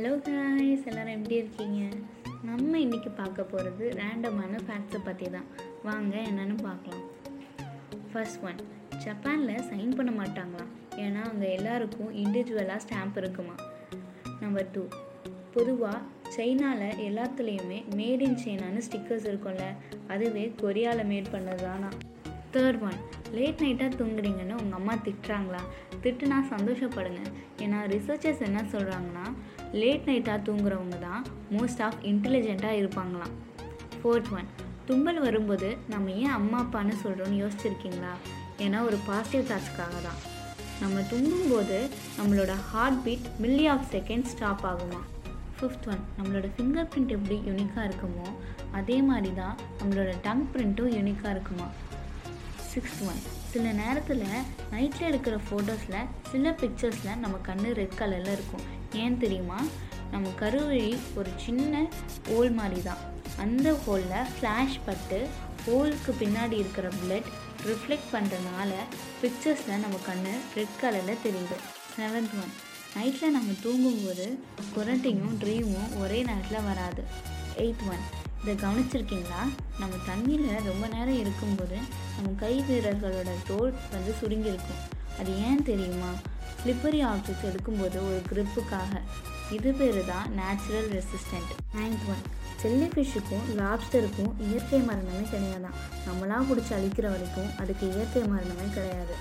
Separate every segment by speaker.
Speaker 1: Hello guys எல்லோரும் எப்படி இருக்கீங்க? நம்ம இன்றைக்கி பார்க்க போகிறது ரேண்டமான ஃபேக்ட்ஸை பற்றி தான் வாங்க என்னென்னு பார்க்கலாம். ஃபர்ஸ்ட் ஒன் ஜப்பானில் சைன் பண்ண மாட்டாங்களாம். ஏன்னா அங்கே எல்லாருக்கும் இண்டிவிஜுவலாக ஸ்டாம்ப் இருக்குமா? நம்பர் டூ பொதுவாக சைனாவில் எல்லாத்துலேயுமே மேட் இன் சைனான்னு ஸ்டிக்கர்ஸ் இருக்கும்ல. அதுவே கொரியாவில் மேட் பண்ணது தானா தேர்ட் ஒன் லேட் நைட்டாக தூங்குறீங்கன்னு உங்கள் அம்மா திட்டுறாங்களா? திட்டுனா சந்தோஷப்படுங்க. ஏன்னா ரிசர்ச்சர்ஸ் என்ன சொல்கிறாங்கன்னா லேட் நைட்டாக தூங்குறவங்க தான் மோஸ்ட் ஆஃப் இன்டெலிஜெண்ட்டாக இருப்பாங்களாம். ஃபோர்த் ஒன் தும்பல் வரும்போது நம்ம ஏன் அம்மா அப்பான்னு சொல்கிறோன்னு யோசிச்சிருக்கீங்களா? ஏன்னா ஒரு பாசிட்டிவ் தாட்ஸ்க்காக தான். நம்ம தும்பும்போது நம்மளோட heart beat milli of second stop ஆகுமா ஃபிஃப்த் ஒன் நம்மளோட ஃபிங்கர் பிரிண்ட் எப்படி யூனிக்காக இருக்குமோ அதே மாதிரி தான் நம்மளோட டங் பிரிண்ட்டும் யூனிக்காக இருக்குமா சிக்ஸ்த் ஒன். சில நேரத்தில் நைட்டில் எடுக்கிற ஃபோட்டோஸில் சில பிக்சர்ஸில் நம்ம கண் ரெட் கலரில் இருக்கும். ஏன் தெரியுமா? நம்ம கருவழி ஒரு சின்ன ஹோல் மாதிரி தான் அந்த ஹோலில் ஃப்ளாஷ் பட்டு ஹோலுக்கு பின்னாடி இருக்கிற பிளட் ரிஃப்ளெக்ட் பண்ணுறதுனால பிக்சர்ஸில் நம்ம கண் ரெட் கலரில் தெரியுது. செவன்த் ஒன் நைட்டில் நம்ம தூங்கும்போது குரட்டையும் ட்ரீமும் ஒரே நேரத்தில் வராது. எயித் ஒன் இதை கவனிச்சிருக்கீங்களா? நம்ம தண்ணியில் ரொம்ப நேரம் இருக்கும்போது நம்ம கை வீரர்களோட தோல் வந்து சுருங்கியிருக்கும். அது ஏன் தெரியுமா? ஸ்லிப்பரி ஆப்ஜெக்ட்ஸ் எடுக்கும்போது ஒரு கிரிப்புக்காக இது பேர் தான் natural resistant ninth one Selli ஃபிஷ்ஷுக்கும் லாப்ஸ்டருக்கும் இயற்கை மரணமே கிடையாதான். நம்மளாக பிடிச்சி அழிக்கிற வரைக்கும் அதுக்கு இயற்கை மரணமே கிடையாது.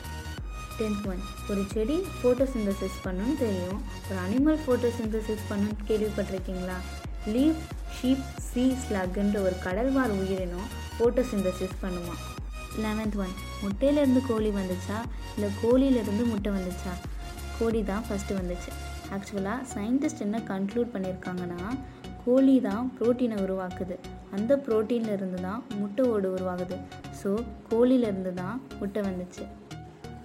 Speaker 1: டென்த் ஒன் ஒரு செடி ஃபோட்டோசிந்தசிஸ் பண்ணுன்னு தெரியும். ஒரு அனிமல் ஃபோட்டோசிந்தசிஸ் பண்ணுன்னு கேள்விப்பட்டிருக்கீங்களா? லீவ் ஷீப் சீ ஸ்லக்குன்ற ஒரு கடல்வாழ் உயிரினம் ஃபோட்டோசிந்தசிஸ் பண்ணுமா? லெவன்த் ஒன் முட்டையிலேருந்து கோழி வந்துச்சா? இல்லை கோழியிலேருந்து முட்டை வந்துச்சா? கோழி தான் ஃபஸ்ட்டு வந்துச்சு. ஆக்சுவலாக சயின்டிஸ்ட் என்ன கன்க்ளூட் பண்ணியிருக்காங்கன்னா கோழி தான் ப்ரோட்டீனை உருவாக்குது. அந்த ப்ரோட்டீன்ல இருந்து தான் முட்டை ஓடு உருவாகுது. ஸோ கோழியிலேருந்து தான் முட்டை வந்துச்சு.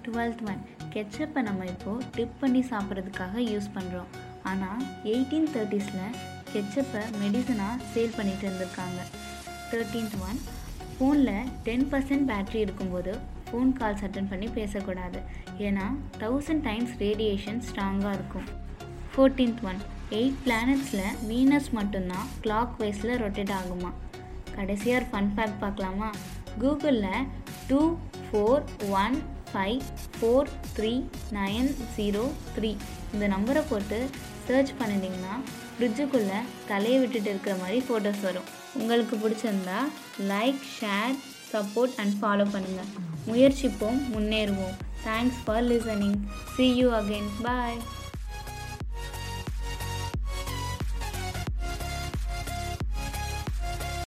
Speaker 1: டுவெல்த் ஒன் கெச்சப்பை நம்ம இப்போது டிப் பண்ணி சாப்பிட்றதுக்காக யூஸ் பண்ணுறோம் ஆனால் எயிட்டீன் தேர்ட்டிஸில் கெச்சப்பை மெடிசனாக சேல் பண்ணிட்டு இருந்திருக்காங்க. தேர்ட்டீன்த் ஒன் ஃபோனில் டென் பர்சன்ட் பேட்ரி இருக்கும்போது ஃபோன் கால்ஸ் அட்டன் பண்ணி பேசக்கூடாது. ஏன்னா தௌசண்ட் டைம்ஸ் ரேடியேஷன் ஸ்ட்ராங்காக இருக்கும். ஃபோர்டீன்த் ஒன் எயிட் பிளானட்ஸில் வீனஸ் மட்டும்தான் கிளாக் வைஸில் ரொட்டேட் ஆகுமா? கடைசியாக ஒரு ஃபன் ஃபேக்ட் பார்க்கலாமா? கூகுளில் two four one five four three nine zero three இந்த நம்பரை போட்டு சர்ச் பண்ணிட்டீங்கன்னா ஃப்ரிட்ஜுக்குள்ளே தலையை விட்டுட்டு இருக்கிற மாதிரி ஃபோட்டோஸ் வரும். உங்களுக்கு பிடிச்சிருந்தா like share support and follow பண்ணுங்கள் முயற்சிப்போம் முன்னேறுவோம். Thanks for listening see you again bye